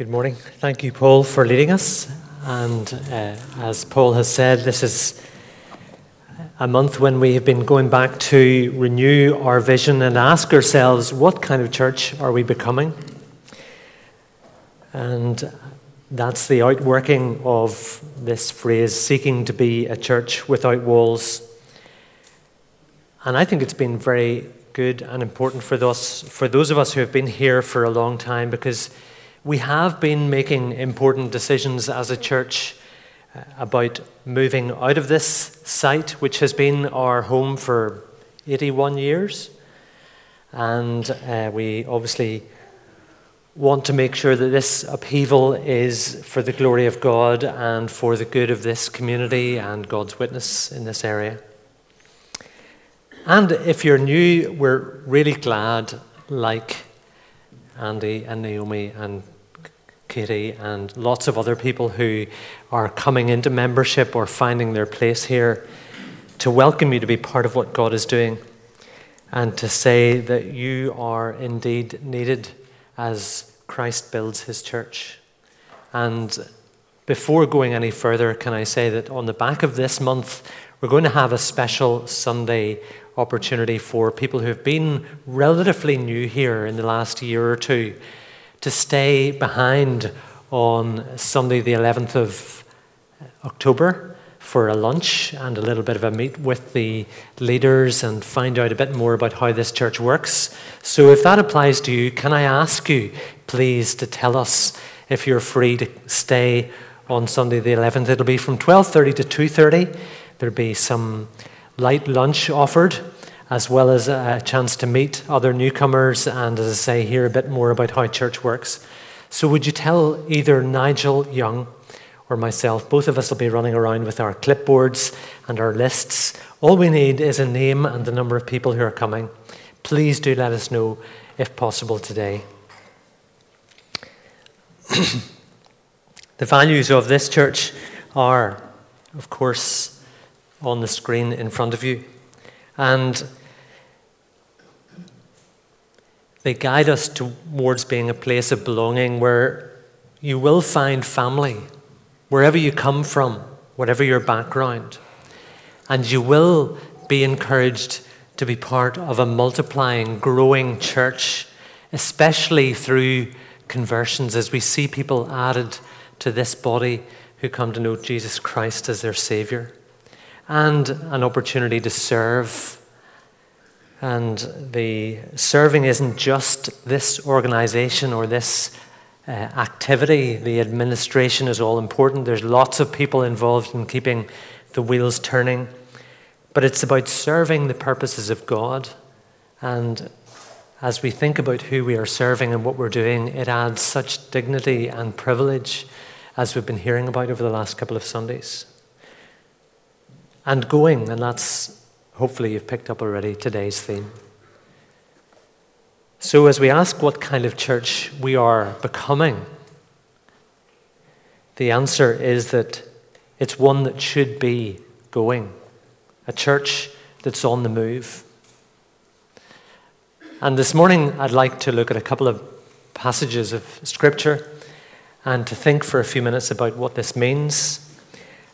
Good morning. Thank you, Paul, for leading us. And uh, as Paul has said, this is a month when we have been going back to renew our vision and ask ourselves what kind of church are we becoming? And that's the outworking of this phrase seeking to be a church without walls. And I think it's been very good and important for those, for those of us who have been here for a long time because we have been making important decisions as a church uh, about moving out of this site, which has been our home for 81 years. And uh, we obviously want to make sure that this upheaval is for the glory of God and for the good of this community and God's witness in this area. And if you're new, we're really glad, like Andy and Naomi and Katie and lots of other people who are coming into membership or finding their place here, to welcome you to be part of what God is doing and to say that you are indeed needed as Christ builds his church. And before going any further, can I say that on the back of this month, we're going to have a special Sunday opportunity for people who have been relatively new here in the last year or two to stay behind on Sunday, the 11th of October, for a lunch and a little bit of a meet with the leaders and find out a bit more about how this church works. So, if that applies to you, can I ask you, please, to tell us if you're free to stay on Sunday the 11th? It'll be from 12:30 to 2:30. There'll be some light lunch offered as well as a chance to meet other newcomers and, as I say, hear a bit more about how church works. So, would you tell either Nigel Young or myself? Both of us will be running around with our clipboards and our lists. All we need is a name and the number of people who are coming. Please do let us know if possible today. the values of this church are, of course, on the screen in front of you. And they guide us towards being a place of belonging where you will find family, wherever you come from, whatever your background. And you will be encouraged to be part of a multiplying, growing church, especially through conversions as we see people added to this body who come to know Jesus Christ as their Savior, and an opportunity to serve and the serving isn't just this organization or this uh, activity. The administration is all important. There's lots of people involved in keeping the wheels turning. But it's about serving the purposes of God. And as we think about who we are serving and what we're doing, it adds such dignity and privilege, as we've been hearing about over the last couple of Sundays. And going, and that's Hopefully, you've picked up already today's theme. So, as we ask what kind of church we are becoming, the answer is that it's one that should be going, a church that's on the move. And this morning, I'd like to look at a couple of passages of Scripture and to think for a few minutes about what this means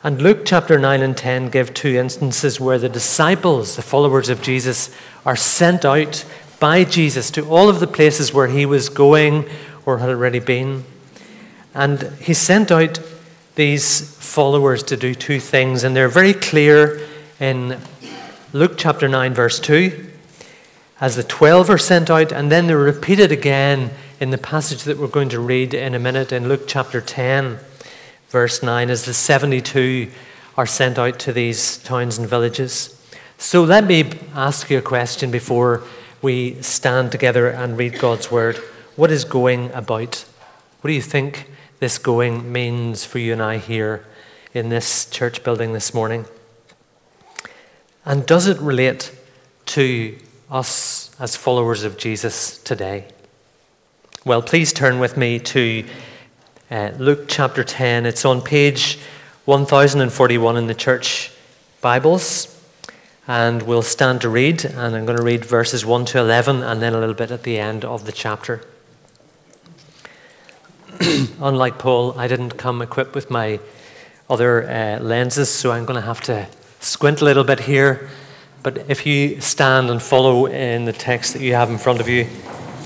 and Luke chapter 9 and 10 give two instances where the disciples, the followers of Jesus, are sent out by Jesus to all of the places where he was going or had already been. And he sent out these followers to do two things, and they're very clear in Luke chapter 9, verse 2, as the 12 are sent out, and then they're repeated again in the passage that we're going to read in a minute in Luke chapter 10 verse 9, as the 72 are sent out to these towns and villages. So let me ask you a question before we stand together and read God's word. What is going about? What do you think this going means for you and I here in this church building this morning? And does it relate to us as followers of Jesus today? Well, please turn with me to uh, Luke chapter 10. It's on page 1041 in the church Bibles. And we'll stand to read, and I'm going to read verses 1 to 11 and then a little bit at the end of the chapter. unlike Paul, I didn't come equipped with my other uh, lenses, so I'm going to have to squint a little bit here. But if you stand and follow in the text that you have in front of you,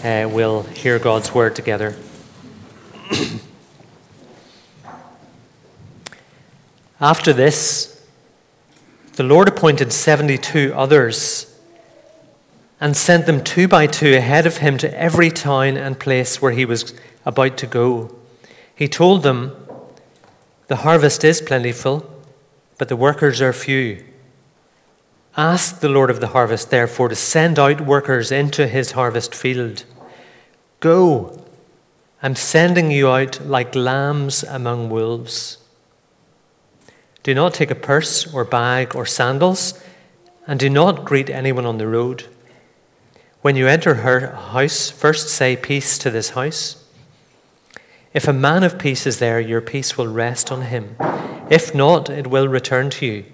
uh, we'll hear God's word together. After this, the Lord appointed 72 others and sent them two by two ahead of him to every town and place where he was about to go. He told them, The harvest is plentiful, but the workers are few. Ask the Lord of the harvest, therefore, to send out workers into his harvest field. Go, I'm sending you out like lambs among wolves. Do not take a purse or bag or sandals, and do not greet anyone on the road. When you enter her house, first say peace to this house. If a man of peace is there, your peace will rest on him. If not, it will return to you.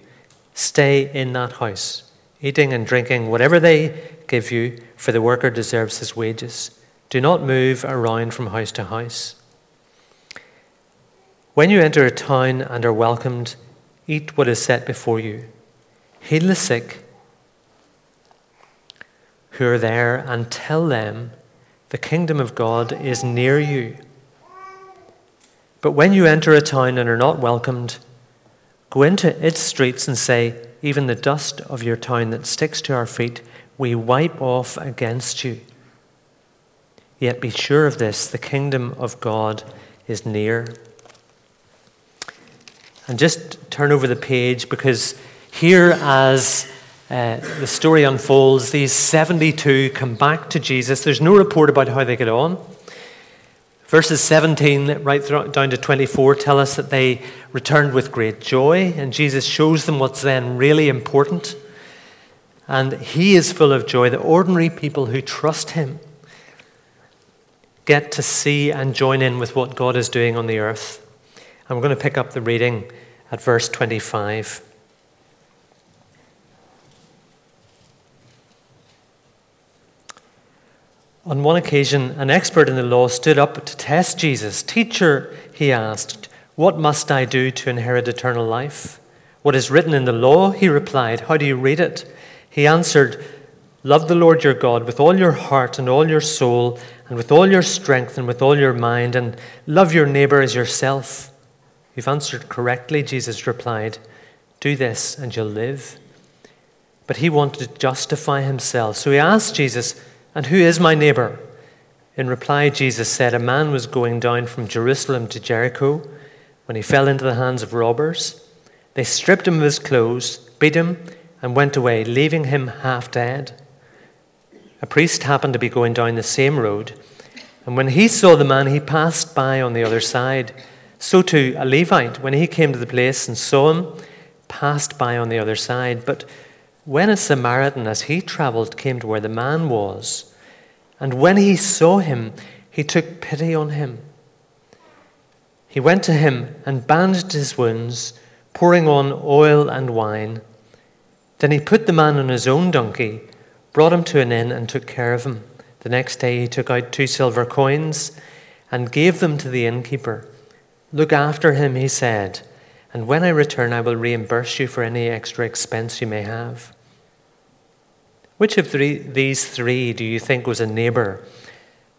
Stay in that house, eating and drinking whatever they give you, for the worker deserves his wages. Do not move around from house to house. When you enter a town and are welcomed, eat what is set before you. Heal the sick who are there and tell them the kingdom of God is near you. But when you enter a town and are not welcomed, go into its streets and say, Even the dust of your town that sticks to our feet, we wipe off against you. Yet be sure of this the kingdom of God is near. And just turn over the page because here, as uh, the story unfolds. These 72 come back to Jesus. There's no report about how they get on. Verses 17 right down to 24 tell us that they returned with great joy, and Jesus shows them what's then really important. And he is full of joy. The ordinary people who trust him get to see and join in with what God is doing on the earth. And we're going to pick up the reading at verse 25. On one occasion, an expert in the law stood up to test Jesus. Teacher, he asked, what must I do to inherit eternal life? What is written in the law? He replied, How do you read it? He answered, Love the Lord your God with all your heart and all your soul, and with all your strength and with all your mind, and love your neighbor as yourself. You've answered correctly, Jesus replied. Do this and you'll live. But he wanted to justify himself. So he asked Jesus, and who is my neighbor? In reply, Jesus said, A man was going down from Jerusalem to Jericho when he fell into the hands of robbers. They stripped him of his clothes, beat him, and went away, leaving him half dead. A priest happened to be going down the same road, and when he saw the man, he passed by on the other side. So too, a Levite, when he came to the place and saw him, passed by on the other side. But when a Samaritan, as he traveled, came to where the man was, and when he saw him, he took pity on him. He went to him and bandaged his wounds, pouring on oil and wine. Then he put the man on his own donkey, brought him to an inn, and took care of him. The next day he took out two silver coins and gave them to the innkeeper. Look after him, he said, and when I return, I will reimburse you for any extra expense you may have. Which of three, these three do you think was a neighbor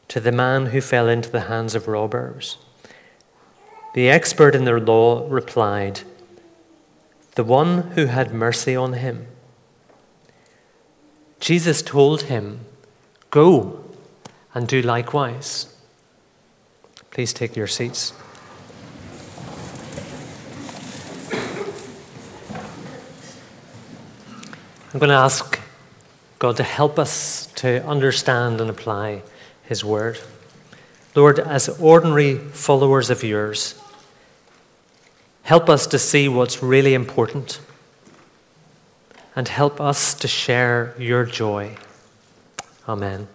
to the man who fell into the hands of robbers? The expert in the law replied, The one who had mercy on him. Jesus told him, Go and do likewise. Please take your seats. I'm going to ask God, to help us to understand and apply His Word. Lord, as ordinary followers of yours, help us to see what's really important and help us to share your joy. Amen.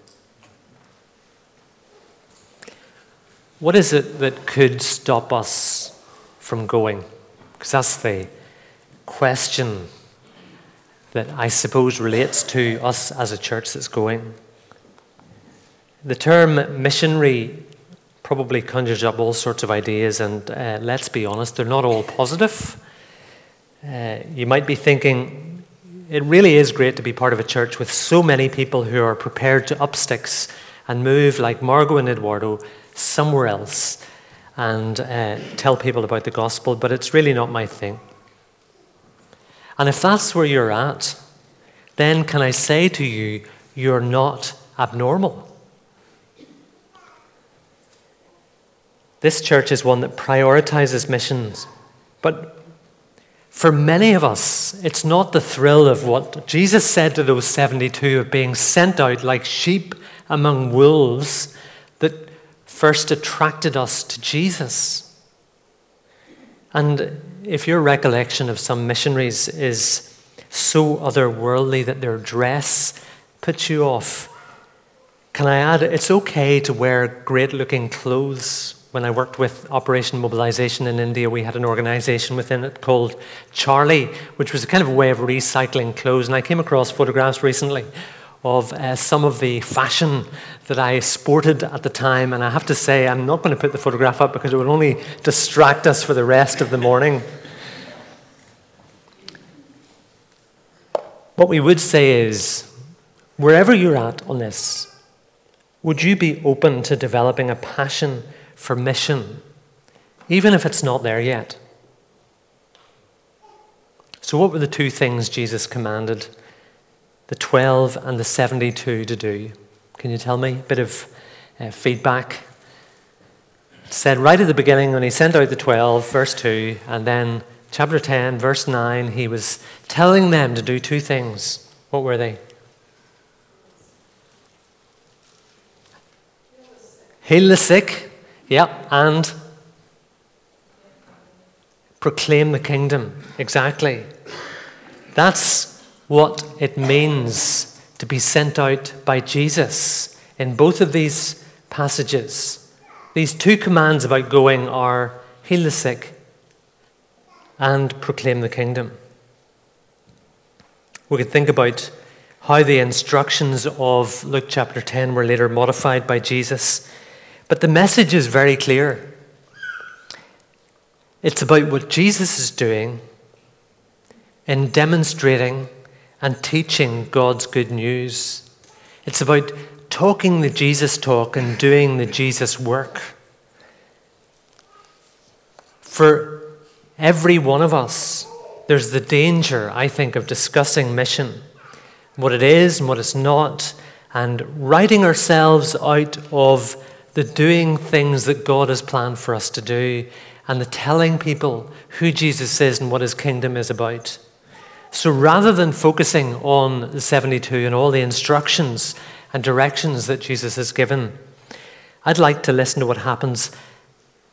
What is it that could stop us from going? Because that's the question that I suppose relates to us as a church that's going. The term missionary probably conjures up all sorts of ideas, and uh, let's be honest, they're not all positive. Uh, you might be thinking, it really is great to be part of a church with so many people who are prepared to up sticks and move like Margot and Eduardo somewhere else and uh, tell people about the gospel, but it's really not my thing. And if that's where you're at, then can I say to you, you're not abnormal. This church is one that prioritizes missions. But for many of us, it's not the thrill of what Jesus said to those 72 of being sent out like sheep among wolves that first attracted us to Jesus. And if your recollection of some missionaries is so otherworldly that their dress puts you off, can I add, it's okay to wear great looking clothes when I worked with Operation Mobilization in India, we had an organization within it called Charlie, which was a kind of a way of recycling clothes. And I came across photographs recently of uh, some of the fashion that I sported at the time. And I have to say, I'm not going to put the photograph up because it would only distract us for the rest of the morning. What we would say is, wherever you're at on this, would you be open to developing a passion? for mission, even if it's not there yet. So, what were the two things Jesus commanded the 12 and the 72 to do? Can you tell me a bit of uh, feedback? It said right at the beginning when he sent out the 12, verse 2, and then chapter 10, verse 9, he was telling them to do two things. What were they? Heal the sick Yep, and proclaim the kingdom. Exactly. That's what it means to be sent out by Jesus in both of these passages. These two commands about going are heal the sick and proclaim the kingdom. We could think about how the instructions of Luke chapter 10 were later modified by Jesus but the message is very clear. It's about what Jesus is doing in demonstrating and teaching God's good news. It's about talking the Jesus talk and doing the Jesus work. For every one of us, there's the danger, I think, of discussing mission, what it is and what it's not, and writing ourselves out of the doing things that God has planned for us to do, and the telling people who Jesus is and what his kingdom is about. So rather than focusing on the 72 and all the instructions and directions that Jesus has given, I'd like to listen to what happens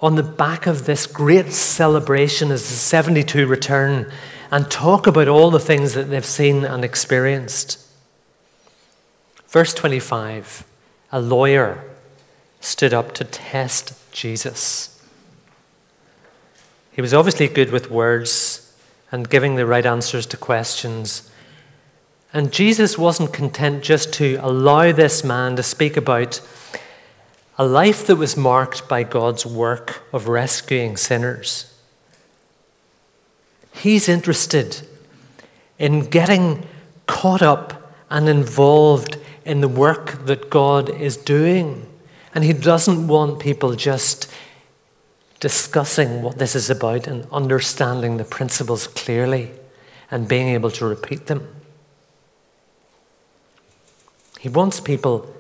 on the back of this great celebration as the 72 return and talk about all the things that they've seen and experienced. Verse 25 A lawyer stood up to test Jesus. He was obviously good with words and giving the right answers to questions. And Jesus wasn't content just to allow this man to speak about a life that was marked by God's work of rescuing sinners. He's interested in getting caught up and involved in the work that God is doing. And he doesn't want people just discussing what this is about and understanding the principles clearly and being able to repeat them. He wants people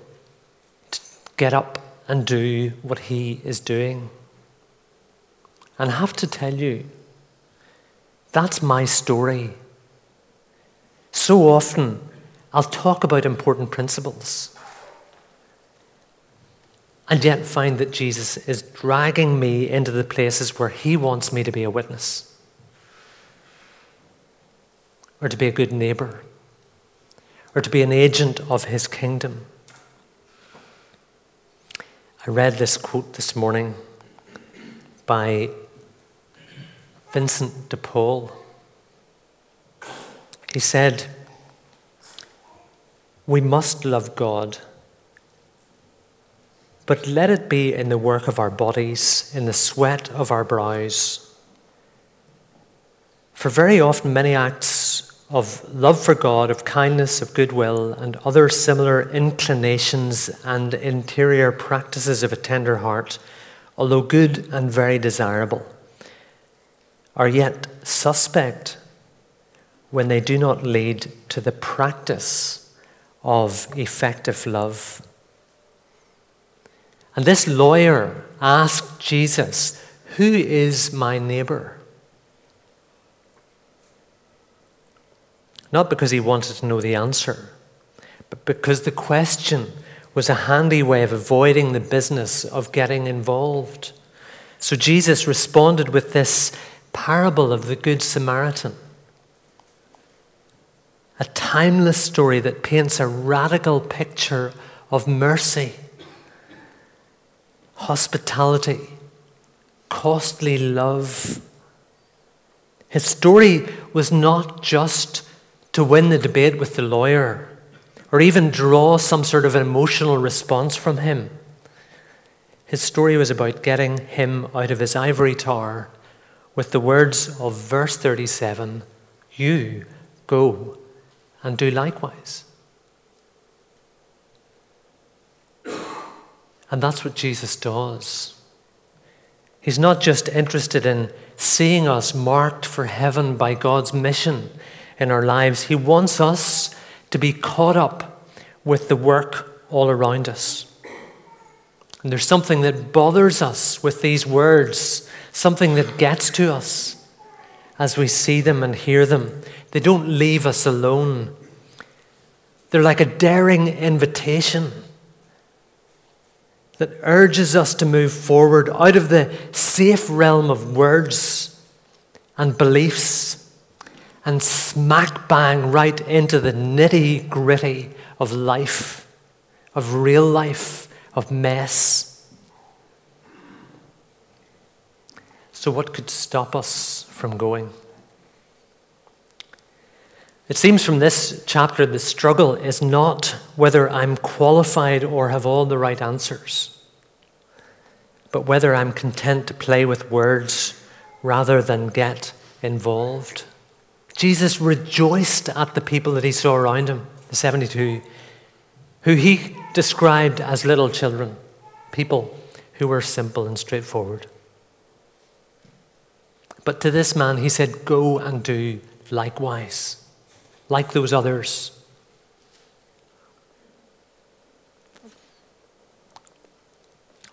to get up and do what he is doing. And I have to tell you, that's my story. So often, I'll talk about important principles and yet find that Jesus is dragging me into the places where He wants me to be a witness or to be a good neighbor or to be an agent of His kingdom. I read this quote this morning by Vincent de Paul. He said, We must love God but let it be in the work of our bodies, in the sweat of our brows. For very often, many acts of love for God, of kindness, of goodwill, and other similar inclinations and interior practices of a tender heart, although good and very desirable, are yet suspect when they do not lead to the practice of effective love. And this lawyer asked Jesus, Who is my neighbor? Not because he wanted to know the answer, but because the question was a handy way of avoiding the business of getting involved. So Jesus responded with this parable of the Good Samaritan. A timeless story that paints a radical picture of mercy, hospitality, costly love. His story was not just to win the debate with the lawyer or even draw some sort of emotional response from him. His story was about getting him out of his ivory tower with the words of verse 37 You go and do likewise. And that's what Jesus does. He's not just interested in seeing us marked for heaven by God's mission in our lives. He wants us to be caught up with the work all around us. And there's something that bothers us with these words, something that gets to us as we see them and hear them. They don't leave us alone. They're like a daring invitation that urges us to move forward out of the safe realm of words and beliefs and smack bang right into the nitty gritty of life, of real life, of mess. So, what could stop us from going? It seems from this chapter the struggle is not whether I'm qualified or have all the right answers, but whether I'm content to play with words rather than get involved. Jesus rejoiced at the people that he saw around him, the 72, who he described as little children, people who were simple and straightforward. But to this man, he said, Go and do likewise, like those others.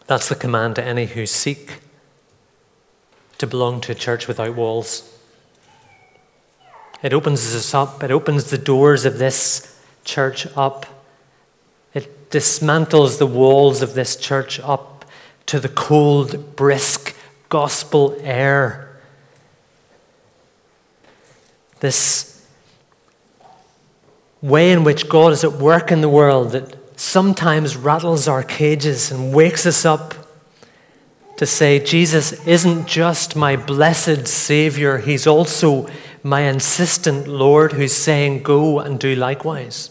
That's the command to any who seek to belong to a church without walls. It opens us up, it opens the doors of this church up. It dismantles the walls of this church up to the cold, brisk gospel air. This way in which God is at work in the world that sometimes rattles our cages and wakes us up to say, Jesus isn't just my blessed Savior, He's also my insistent Lord who's saying, Go and do likewise.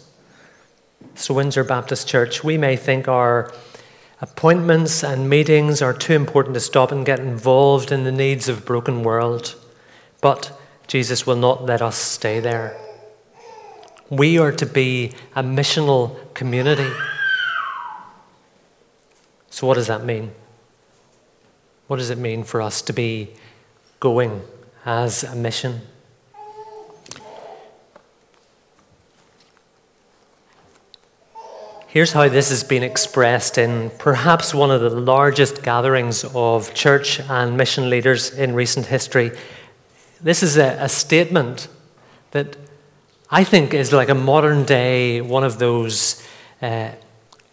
So, Windsor Baptist Church, we may think our appointments and meetings are too important to stop and get involved in the needs of broken world. But Jesus will not let us stay there. We are to be a missional community. So, what does that mean? What does it mean for us to be going as a mission? Here's how this has been expressed in perhaps one of the largest gatherings of church and mission leaders in recent history. This is a, a statement that I think is like a modern day one of those uh,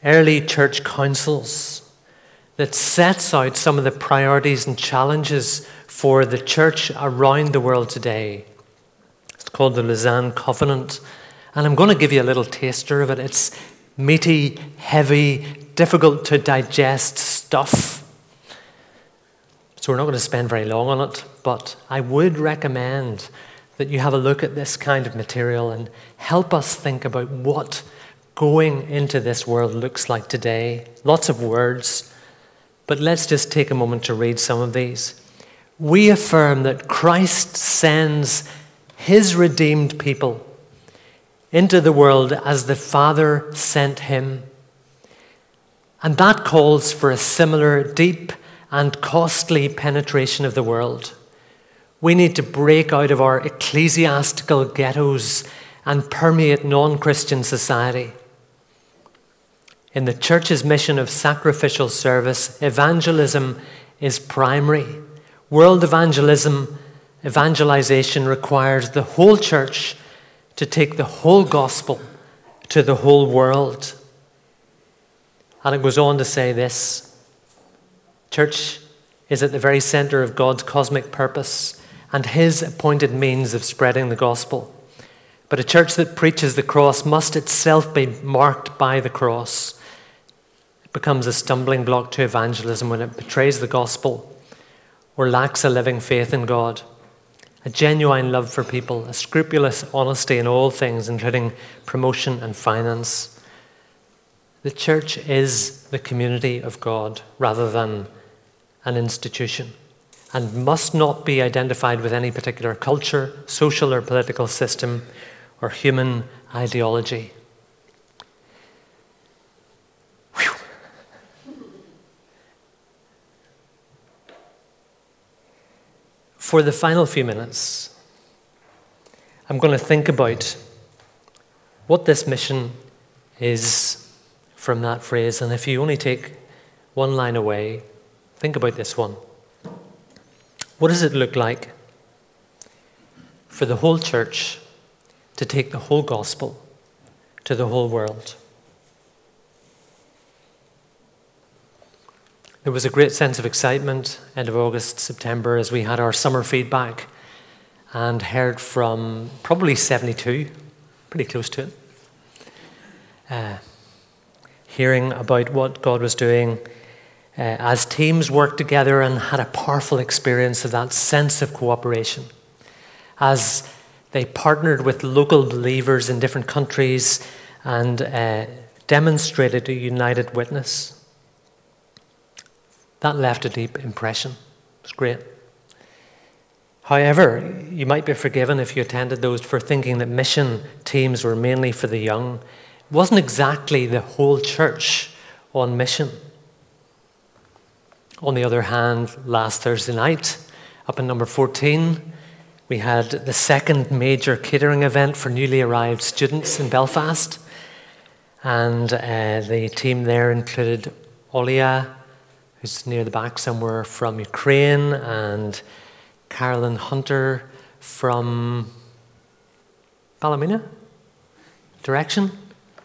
early church councils that sets out some of the priorities and challenges for the church around the world today. It's called the Lausanne Covenant. And I'm going to give you a little taster of it. It's, meaty, heavy, difficult to digest stuff. So we're not going to spend very long on it, but I would recommend that you have a look at this kind of material and help us think about what going into this world looks like today. Lots of words, but let's just take a moment to read some of these. We affirm that Christ sends his redeemed people into the world as the Father sent him. And that calls for a similar deep and costly penetration of the world. We need to break out of our ecclesiastical ghettos and permeate non Christian society. In the church's mission of sacrificial service, evangelism is primary. World evangelism, evangelization requires the whole church to take the whole gospel to the whole world. And it goes on to say this Church is at the very center of God's cosmic purpose and His appointed means of spreading the gospel. But a church that preaches the cross must itself be marked by the cross. It becomes a stumbling block to evangelism when it betrays the gospel or lacks a living faith in God, a genuine love for people, a scrupulous honesty in all things, including promotion and finance. The church is the community of God rather than an institution and must not be identified with any particular culture, social or political system, or human ideology. Whew. For the final few minutes, I'm going to think about what this mission is from that phrase. And if you only take one line away, think about this one. What does it look like for the whole church to take the whole gospel to the whole world? There was a great sense of excitement end of August, September as we had our summer feedback and heard from probably 72, pretty close to it, uh, hearing about what God was doing uh, as teams worked together and had a powerful experience of that sense of cooperation. As they partnered with local believers in different countries and uh, demonstrated a united witness. That left a deep impression. It was great. However, you might be forgiven if you attended those for thinking that mission teams were mainly for the young. It wasn't exactly the whole church on mission. On the other hand, last Thursday night, up in number 14, we had the second major catering event for newly arrived students in Belfast. And uh, the team there included Olia, who's near the back somewhere from Ukraine, and Carolyn Hunter from Ballymena direction,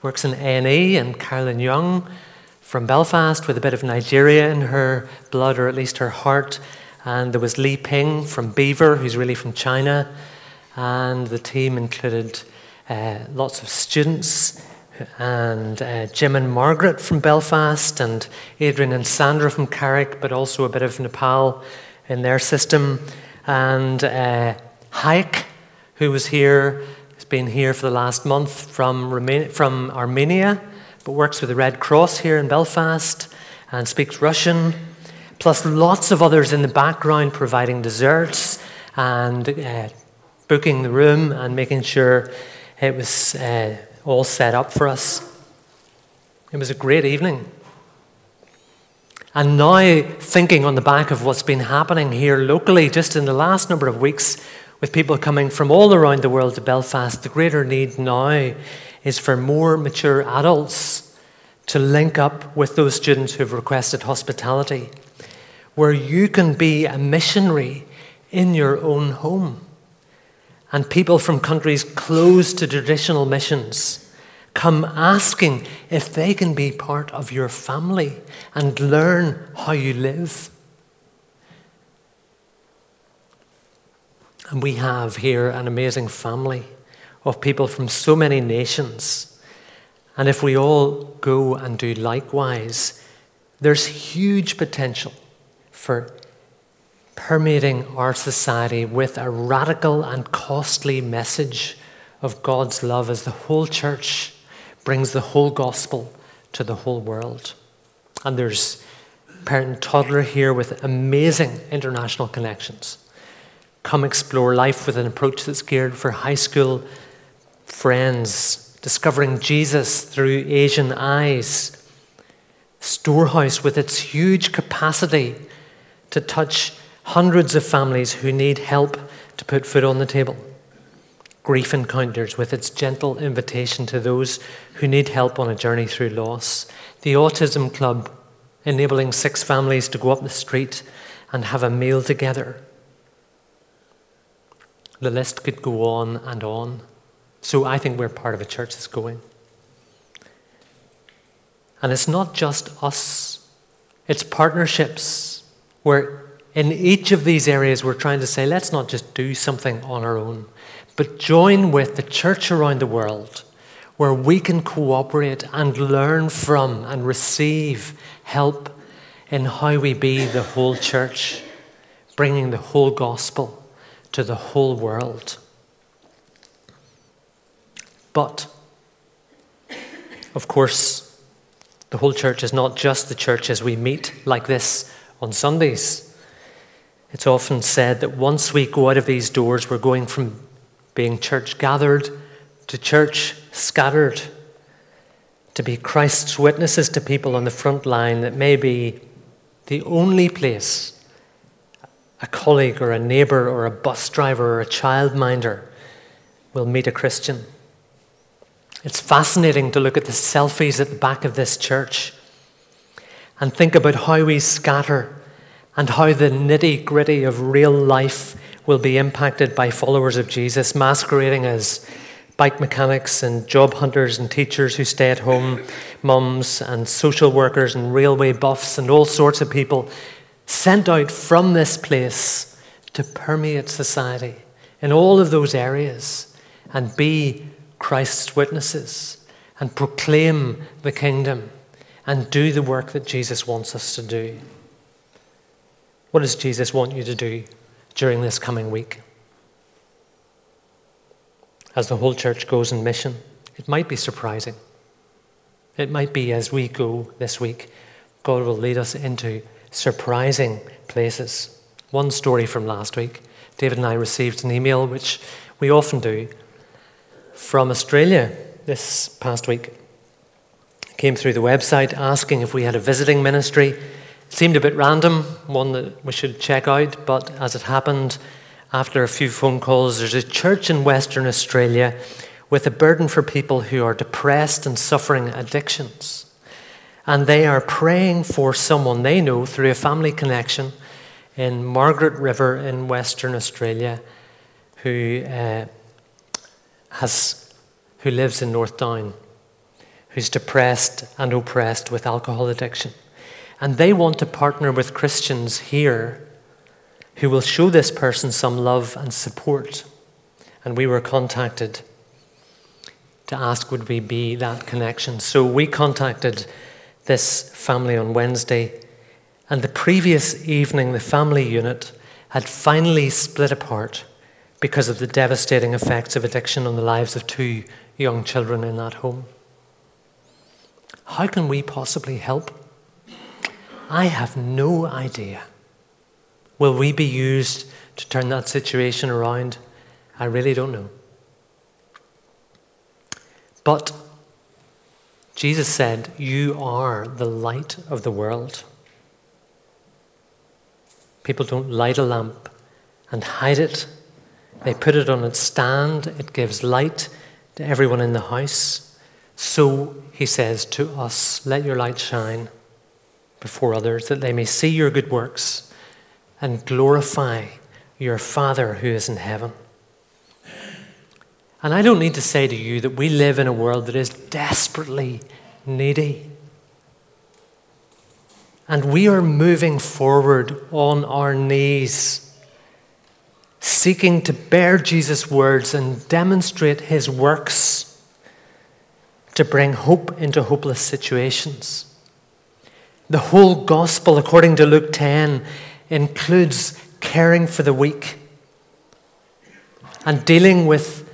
works in A&E, and Carolyn Young from Belfast with a bit of Nigeria in her blood, or at least her heart. And there was Li Ping from Beaver, who's really from China. And the team included uh, lots of students, and uh, Jim and Margaret from Belfast, and Adrian and Sandra from Carrick, but also a bit of Nepal in their system. And uh, Haik, who was here, has been here for the last month from, Roma- from Armenia but works with the Red Cross here in Belfast and speaks Russian, plus lots of others in the background providing desserts and uh, booking the room and making sure it was uh, all set up for us. It was a great evening. And now, thinking on the back of what's been happening here locally just in the last number of weeks, with people coming from all around the world to Belfast, the greater need now is for more mature adults to link up with those students who've requested hospitality, where you can be a missionary in your own home. And people from countries close to traditional missions come asking if they can be part of your family and learn how you live. And we have here an amazing family of people from so many nations. And if we all go and do likewise, there's huge potential for permeating our society with a radical and costly message of God's love as the whole church brings the whole gospel to the whole world. And there's parent and toddler here with amazing international connections. Come explore life with an approach that's geared for high school friends, discovering Jesus through Asian eyes. Storehouse with its huge capacity to touch hundreds of families who need help to put food on the table. Grief Encounters with its gentle invitation to those who need help on a journey through loss. The Autism Club enabling six families to go up the street and have a meal together. The list could go on and on. So I think we're part of a church that's going. And it's not just us, it's partnerships where in each of these areas we're trying to say, let's not just do something on our own, but join with the church around the world where we can cooperate and learn from and receive help in how we be the whole church, bringing the whole gospel to the whole world. But, of course, the whole church is not just the church as we meet like this on Sundays. It's often said that once we go out of these doors, we're going from being church gathered to church scattered, to be Christ's witnesses to people on the front line that may be the only place a colleague or a neighbor or a bus driver or a childminder will meet a Christian. It's fascinating to look at the selfies at the back of this church and think about how we scatter and how the nitty gritty of real life will be impacted by followers of Jesus, masquerading as bike mechanics and job hunters and teachers who stay at home, mums and social workers and railway buffs and all sorts of people sent out from this place to permeate society in all of those areas and be Christ's witnesses and proclaim the kingdom and do the work that Jesus wants us to do. What does Jesus want you to do during this coming week? as the whole church goes in mission. It might be surprising. It might be as we go this week, God will lead us into surprising places. One story from last week David and I received an email, which we often do, from Australia this past week. came through the website asking if we had a visiting ministry. It seemed a bit random, one that we should check out, but as it happened, after a few phone calls, there's a church in Western Australia with a burden for people who are depressed and suffering addictions. And they are praying for someone they know through a family connection in Margaret River in Western Australia who, uh, has, who lives in North Down, who's depressed and oppressed with alcohol addiction. And they want to partner with Christians here who will show this person some love and support. And we were contacted to ask would we be that connection. So we contacted this family on Wednesday, and the previous evening, the family unit had finally split apart because of the devastating effects of addiction on the lives of two young children in that home. How can we possibly help? I have no idea. Will we be used to turn that situation around? I really don't know. But Jesus said, You are the light of the world. People don't light a lamp and hide it, they put it on its stand. It gives light to everyone in the house. So, he says to us, Let your light shine before others, that they may see your good works and glorify your Father who is in heaven. And I don't need to say to you that we live in a world that is desperately needy. And we are moving forward on our knees, seeking to bear Jesus' words and demonstrate his works to bring hope into hopeless situations. The whole gospel, according to Luke 10, includes caring for the weak and dealing with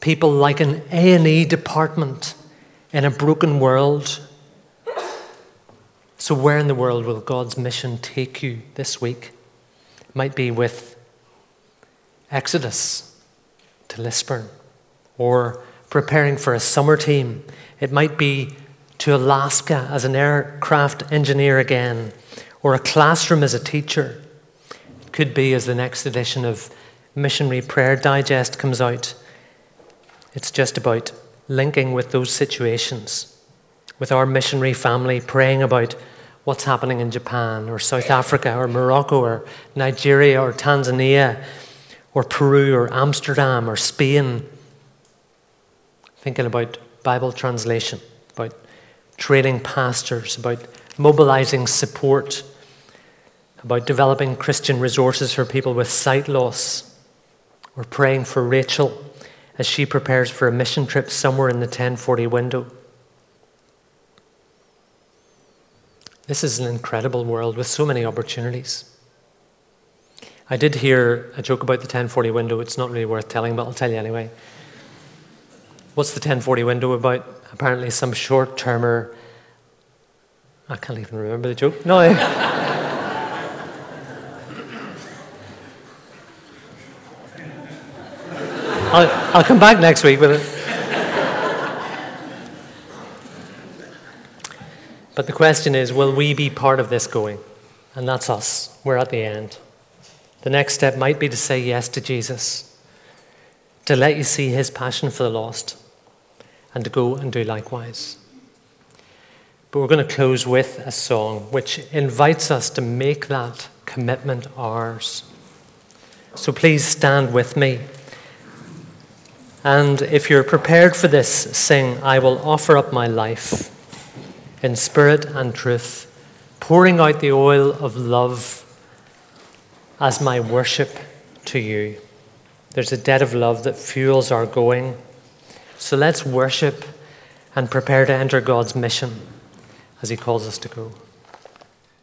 people like an A&E department in a broken world. So, where in the world will God's mission take you this week? It might be with Exodus to Lisburn or preparing for a summer team. It might be to Alaska as an aircraft engineer again or a classroom as a teacher. It could be as the next edition of Missionary Prayer Digest comes out. It's just about linking with those situations, with our missionary family, praying about what's happening in Japan or South Africa or Morocco or Nigeria or Tanzania or Peru or Amsterdam or Spain. Thinking about Bible translation, about training pastors, about mobilizing support, about developing Christian resources for people with sight loss. We're praying for Rachel as she prepares for a mission trip somewhere in the 1040 window. This is an incredible world with so many opportunities. I did hear a joke about the 1040 window. It's not really worth telling, but I'll tell you anyway. What's the 1040 window about? Apparently, some short termer. I can't even remember the joke. No. I'll, I'll come back next week with it. But the question is will we be part of this going? And that's us. We're at the end. The next step might be to say yes to Jesus, to let you see his passion for the lost, and to go and do likewise. But we're going to close with a song which invites us to make that commitment ours. So please stand with me. And if you're prepared for this, sing, I will offer up my life in spirit and truth, pouring out the oil of love as my worship to you. There's a debt of love that fuels our going. So let's worship and prepare to enter God's mission as He calls us to go.